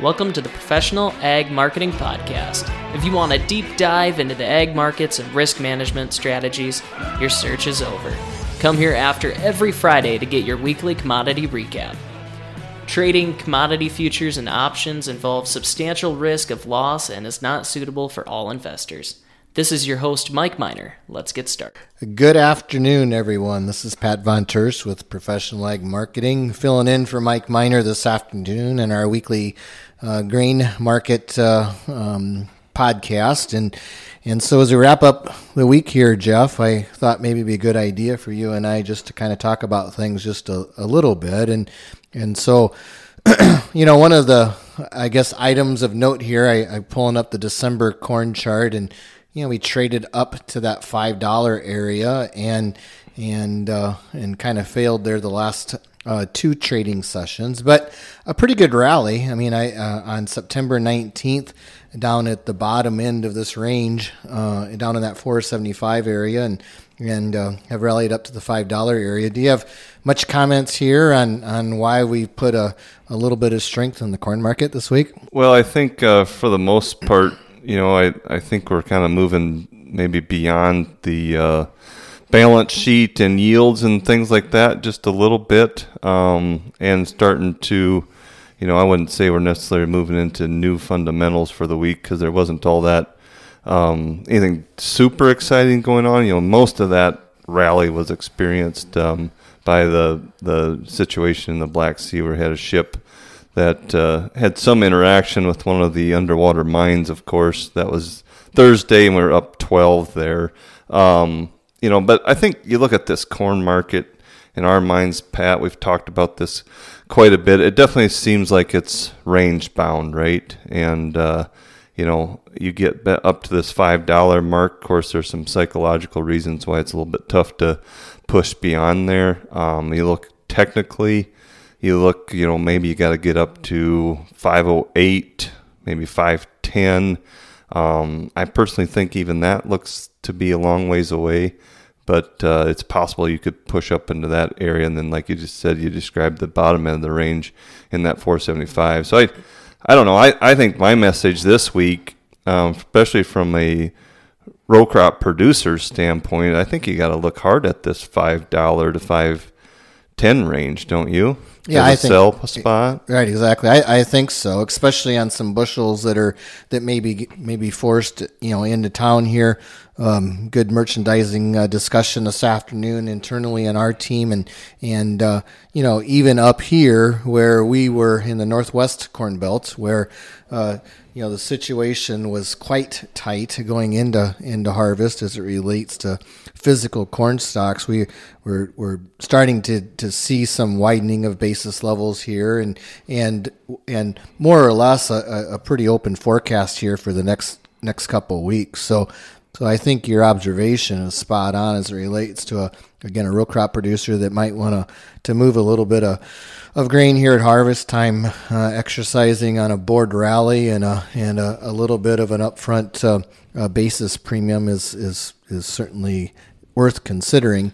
Welcome to the Professional Ag Marketing Podcast. If you want a deep dive into the ag markets and risk management strategies, your search is over. Come here after every Friday to get your weekly commodity recap. Trading commodity futures and options involves substantial risk of loss and is not suitable for all investors. This is your host, Mike Miner. Let's get started. Good afternoon, everyone. This is Pat Von Terst with Professional Ag Marketing, filling in for Mike Miner this afternoon in our weekly uh, grain market uh, um, podcast. And and so as we wrap up the week here, Jeff, I thought maybe it'd be a good idea for you and I just to kind of talk about things just a, a little bit. And and so, you know, one of the I guess items of note here, I, I'm pulling up the December corn chart, and you know we traded up to that five dollar area and and uh, and kind of failed there the last uh, two trading sessions, but a pretty good rally. I mean, I uh, on September 19th, down at the bottom end of this range, uh, down in that 475 area, and and uh, have rallied up to the five dollar area. Do you have much comments here on on why we put a, a little bit of strength in the corn market this week? Well, I think uh, for the most part, you know, I I think we're kind of moving maybe beyond the uh, balance sheet and yields and things like that just a little bit, um, and starting to, you know, I wouldn't say we're necessarily moving into new fundamentals for the week because there wasn't all that um, anything super exciting going on. You know, most of that rally was experienced um, by the the situation in the Black Sea where we had a ship that uh, had some interaction with one of the underwater mines. Of course, that was Thursday, and we are up 12 there. Um, you know, but I think you look at this corn market in our minds, Pat. We've talked about this quite a bit. It definitely seems like it's range bound, right? And uh, you know, you get up to this five dollar mark. Of course, there's some psychological reasons why it's a little bit tough to push beyond there. Um, you look technically, you look, you know, maybe you got to get up to 508, maybe 510. Um, I personally think even that looks to be a long ways away, but uh, it's possible you could push up into that area. And then, like you just said, you described the bottom end of the range in that 475. So I, I don't know. I, I think my message this week, um, especially from a row crop producer standpoint, I think you got to look hard at this five dollar to five ten range, don't you? Yeah, I think sell spot. Right, exactly. I, I think so, especially on some bushels that are that maybe maybe forced you know into town here. Um, good merchandising uh, discussion this afternoon internally in our team, and and uh, you know even up here where we were in the Northwest Corn Belt, where uh, you know the situation was quite tight going into into harvest as it relates to physical corn stocks. We we're, we're starting to, to see some widening of basis levels here, and and and more or less a, a pretty open forecast here for the next next couple weeks. So so I think your observation is spot on as it relates to a again a row crop producer that might want to to move a little bit of of grain here at harvest time, uh, exercising on a board rally and a and a, a little bit of an upfront uh, uh, basis premium is is is certainly worth considering.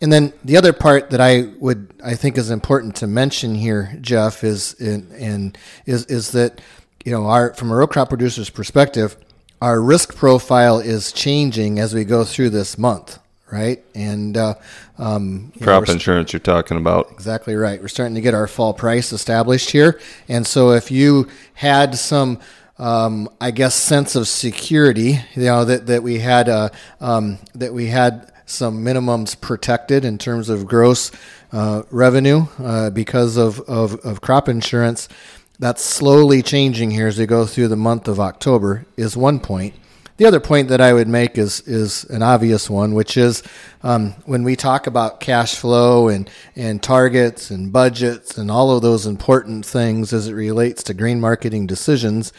And then the other part that I would I think is important to mention here, Jeff, is in, in is is that you know our from a row crop producer's perspective, our risk profile is changing as we go through this month right? And uh, um, crop know, insurance you're talking about. Exactly right. We're starting to get our fall price established here, and so if you had some. Um, I guess sense of security, you know that, that we had uh, um, that we had some minimums protected in terms of gross uh, revenue uh, because of, of, of crop insurance. That's slowly changing here as we go through the month of October. Is one point. The other point that I would make is is an obvious one, which is um, when we talk about cash flow and and targets and budgets and all of those important things as it relates to grain marketing decisions,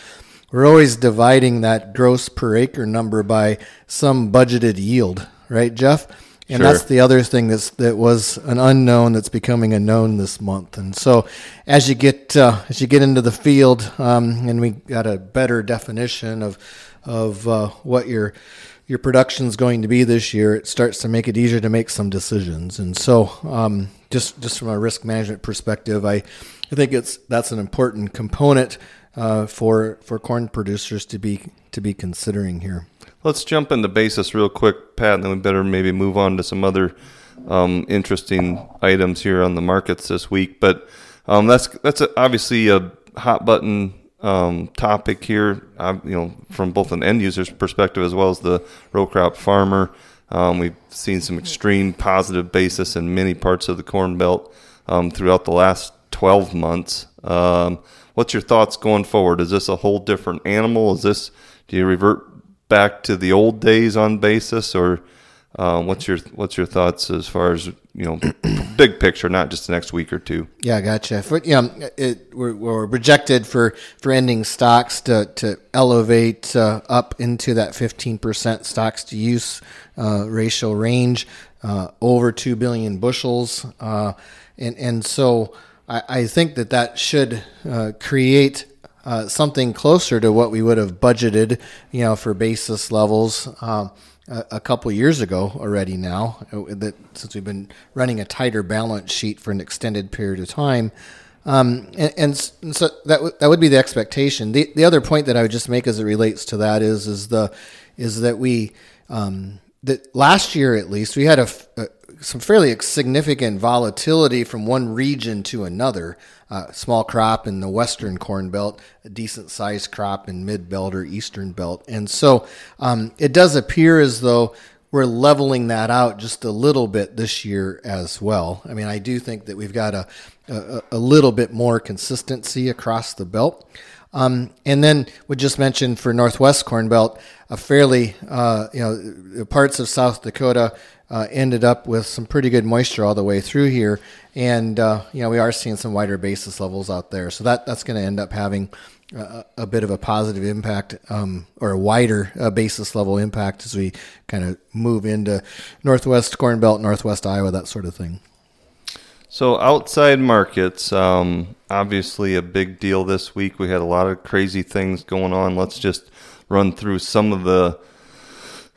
we're always dividing that gross per acre number by some budgeted yield, right, Jeff? And sure. that's the other thing that's that was an unknown that's becoming a known this month. And so, as you get uh, as you get into the field, um, and we got a better definition of of uh, what your your production is going to be this year, it starts to make it easier to make some decisions. And so, um, just just from a risk management perspective, I I think it's that's an important component uh, for for corn producers to be to be considering here. Let's jump into basis real quick, Pat, and then we better maybe move on to some other um, interesting items here on the markets this week. But um, that's that's a, obviously a hot button um, topic here. Uh, you know, from both an end user's perspective as well as the row crop farmer. Um, we've seen some extreme positive basis in many parts of the Corn Belt um, throughout the last 12 months. Um, what's your thoughts going forward? Is this a whole different animal? Is this do you revert back to the old days on basis, or um, what's your what's your thoughts as far as you know, big picture, not just the next week or two? Yeah, gotcha. For, you know, it, we're, we're projected for, for ending stocks to, to elevate uh, up into that 15% stocks to use uh, ratio range, uh, over 2 billion bushels. Uh, and, and so I, I think that that should uh, create uh, something closer to what we would have budgeted, you know, for basis levels. Um, a couple years ago already now uh, that since we've been running a tighter balance sheet for an extended period of time um, and, and, so that w- that would be the expectation the the other point that I would just make as it relates to that is is the is that we um, that last year at least we had a, a some fairly significant volatility from one region to another. Uh, small crop in the western corn belt, a decent sized crop in mid belt or eastern belt. And so um, it does appear as though we're leveling that out just a little bit this year as well. I mean, I do think that we've got a, a, a little bit more consistency across the belt. Um, and then we just mentioned for Northwest Corn Belt, a fairly, uh, you know, parts of South Dakota uh, ended up with some pretty good moisture all the way through here, and uh, you know we are seeing some wider basis levels out there. So that that's going to end up having a, a, bit of a positive impact um, or a wider uh, basis level impact as we kind of move into Northwest Corn Belt, Northwest Iowa, that sort of thing. So outside markets, um, obviously a big deal this week. We had a lot of crazy things going on. Let's just run through some of the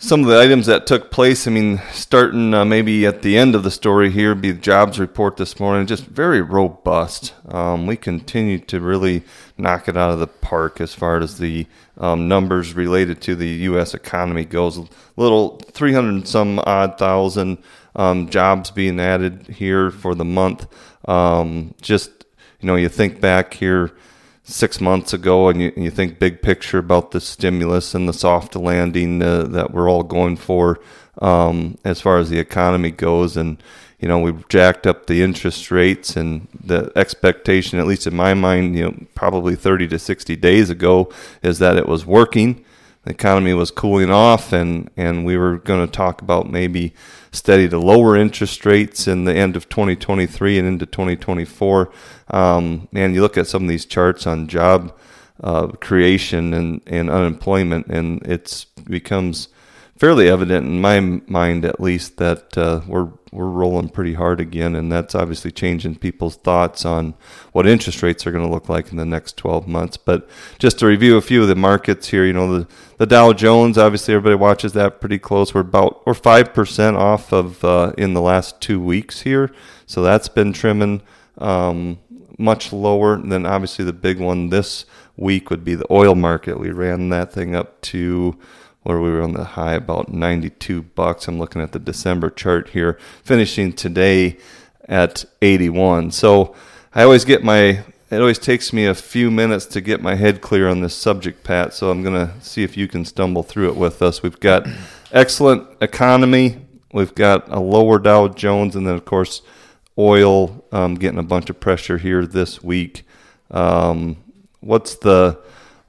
some of the items that took place. I mean, starting uh, maybe at the end of the story here, be the jobs report this morning, just very robust. Um, we continue to really knock it out of the park as far as the um, numbers related to the U.S. economy goes. Little 300 some odd thousand um, jobs being added here for the month. Um, just, you know, you think back here six months ago and you, you think big picture about the stimulus and the soft landing uh, that we're all going for um, as far as the economy goes. And you know we've jacked up the interest rates and the expectation at least in my mind you know probably 30 to 60 days ago is that it was working the economy was cooling off and and we were going to talk about maybe steady to lower interest rates in the end of 2023 and into 2024. Um, and you look at some of these charts on job uh, creation and, and unemployment, and it becomes fairly evident in my mind, at least, that uh, we're we're rolling pretty hard again, and that's obviously changing people's thoughts on what interest rates are going to look like in the next 12 months. But just to review a few of the markets here, you know, the, the Dow Jones, obviously everybody watches that pretty close. We're about or five percent off of uh, in the last two weeks here, so that's been trimming um, much lower. And then obviously the big one this week would be the oil market. We ran that thing up to where we were on the high about 92 bucks. I'm looking at the December chart here, finishing today at 81. So I always get my it always takes me a few minutes to get my head clear on this subject, Pat. So I'm going to see if you can stumble through it with us. We've got excellent economy. We've got a lower Dow Jones, and then of course oil um, getting a bunch of pressure here this week. Um, what's the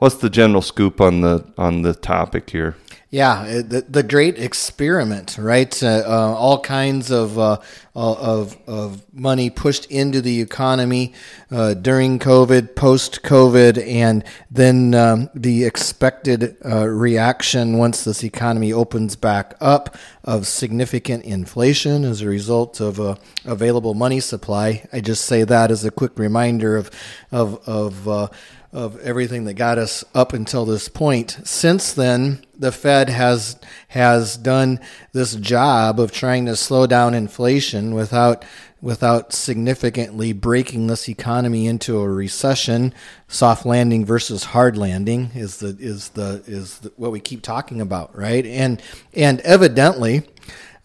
what's the general scoop on the on the topic here? Yeah, the, the great experiment, right? Uh, uh, all kinds of, uh, of of money pushed into the economy uh, during COVID, post COVID, and then um, the expected uh, reaction once this economy opens back up of significant inflation as a result of available money supply. I just say that as a quick reminder of of of uh, of everything that got us up until this point. Since then, the Fed has has done this job of trying to slow down inflation without without significantly breaking this economy into a recession. Soft landing versus hard landing is the is the is the, what we keep talking about, right? And and evidently,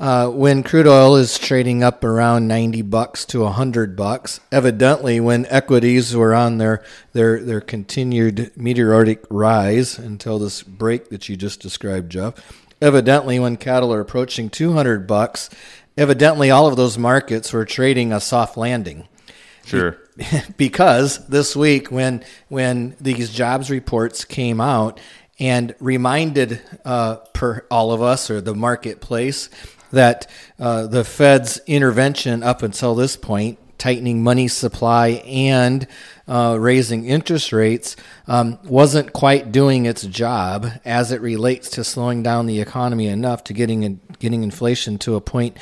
uh, when crude oil is trading up around 90 bucks to 100 bucks, evidently when equities were on their their their continued meteoric rise until this break that you just described, Jeff. Evidently, when cattle are approaching 200 bucks, evidently all of those markets were trading a soft landing. Sure. because this week, when when these jobs reports came out and reminded uh, per all of us or the marketplace that uh, the Fed's intervention up until this point, tightening money supply and uh, raising interest rates, um, wasn't quite doing its job as it relates to slowing down the economy enough to getting in, getting inflation to a point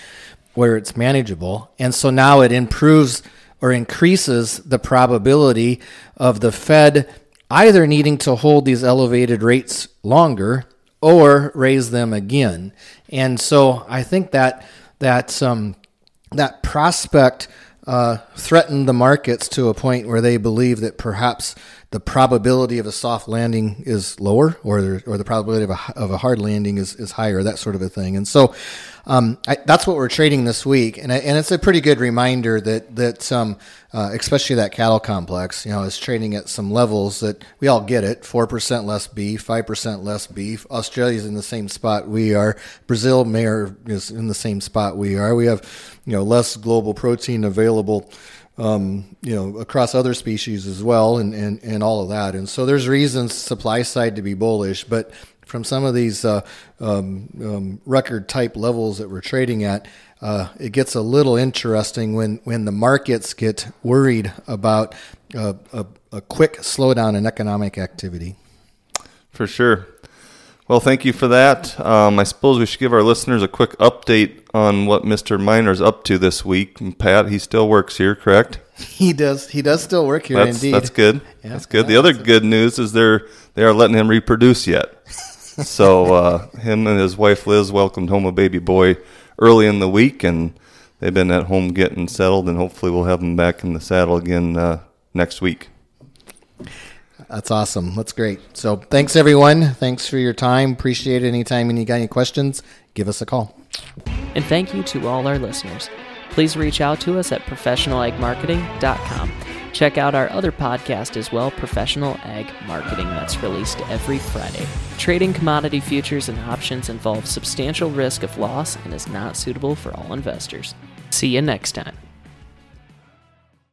where it's manageable. And so now it improves or increases the probability of the Fed either needing to hold these elevated rates longer or raise them again. And so I think that that um, that prospect uh, threatened the markets to a point where they believe that perhaps the probability of a soft landing is lower, or the, or the probability of a, of a hard landing is, is higher, that sort of a thing. And so um, I, that's what we're trading this week, and I, and it's a pretty good reminder that that um, uh, especially that cattle complex, you know, is trading at some levels that we all get it: four percent less beef, five percent less beef. Australia's in the same spot we are. Brazil mayor is in the same spot we are. We have, you know, less global protein available. Um, you know, across other species as well, and, and, and all of that. And so there's reasons supply side to be bullish, but from some of these uh, um, um, record type levels that we're trading at, uh, it gets a little interesting when, when the markets get worried about a, a, a quick slowdown in economic activity. For sure. Well, thank you for that. Um, I suppose we should give our listeners a quick update on what Mr. Miner's up to this week. And Pat, he still works here, correct? He does. He does still work here. That's, indeed. That's good. Yeah, that's good. The other good news is they're they are letting him reproduce yet so uh, him and his wife Liz welcomed home a baby boy early in the week, and they've been at home getting settled, and hopefully we'll have him back in the saddle again uh, next week. That's awesome. That's great. So thanks everyone. Thanks for your time. Appreciate it. Anytime and you got any questions, give us a call. And thank you to all our listeners. Please reach out to us at professionalagmarketing.com. Check out our other podcast as well, Professional Ag Marketing, that's released every Friday. Trading commodity futures and options involves substantial risk of loss and is not suitable for all investors. See you next time.